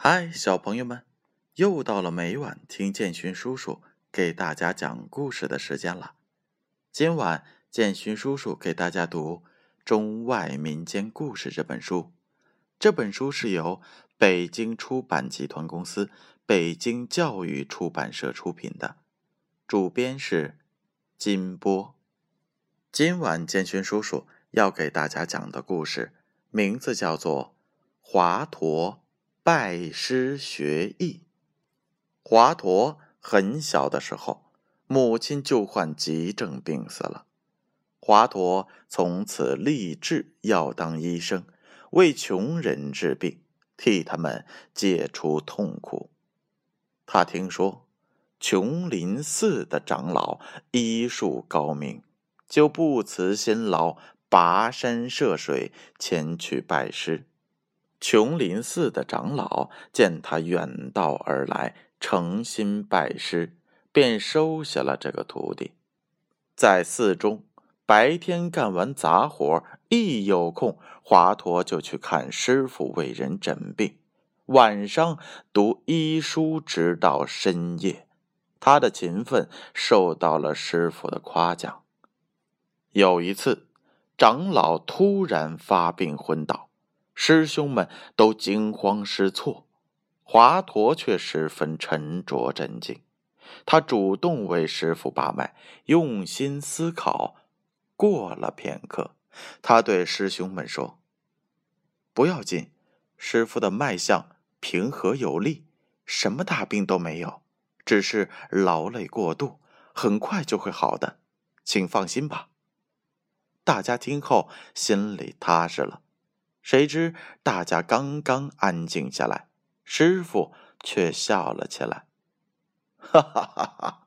嗨，小朋友们，又到了每晚听建勋叔叔给大家讲故事的时间了。今晚建勋叔叔给大家读《中外民间故事》这本书。这本书是由北京出版集团公司、北京教育出版社出品的，主编是金波。今晚建勋叔叔要给大家讲的故事名字叫做《华佗》。拜师学艺。华佗很小的时候，母亲就患急症病死了。华佗从此立志要当医生，为穷人治病，替他们解除痛苦。他听说琼林寺的长老医术高明，就不辞辛劳，跋山涉水前去拜师。琼林寺的长老见他远道而来，诚心拜师，便收下了这个徒弟。在寺中，白天干完杂活，一有空，华佗就去看师傅为人诊病；晚上读医书，直到深夜。他的勤奋受到了师傅的夸奖。有一次，长老突然发病昏倒。师兄们都惊慌失措，华佗却十分沉着镇静。他主动为师傅把脉，用心思考。过了片刻，他对师兄们说：“不要紧，师傅的脉象平和有力，什么大病都没有，只是劳累过度，很快就会好的，请放心吧。”大家听后心里踏实了。谁知大家刚刚安静下来，师傅却笑了起来：“哈哈哈哈！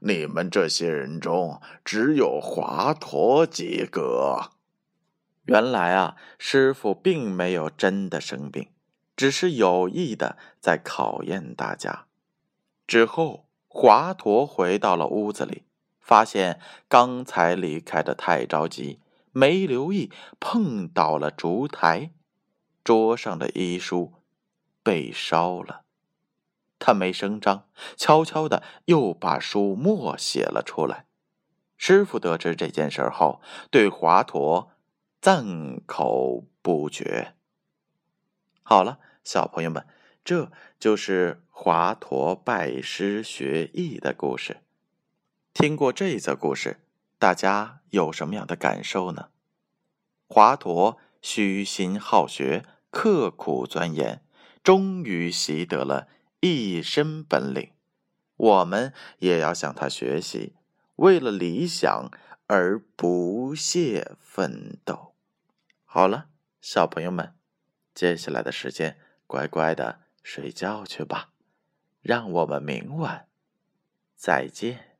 你们这些人中，只有华佗及格。原来啊，师傅并没有真的生病，只是有意的在考验大家。”之后，华佗回到了屋子里，发现刚才离开的太着急。没留意，碰倒了烛台，桌上的医书被烧了。他没声张，悄悄的又把书默写了出来。师傅得知这件事后，对华佗赞口不绝。好了，小朋友们，这就是华佗拜师学艺的故事。听过这则故事。大家有什么样的感受呢？华佗虚心好学，刻苦钻研，终于习得了一身本领。我们也要向他学习，为了理想而不懈奋斗。好了，小朋友们，接下来的时间乖乖的睡觉去吧。让我们明晚再见。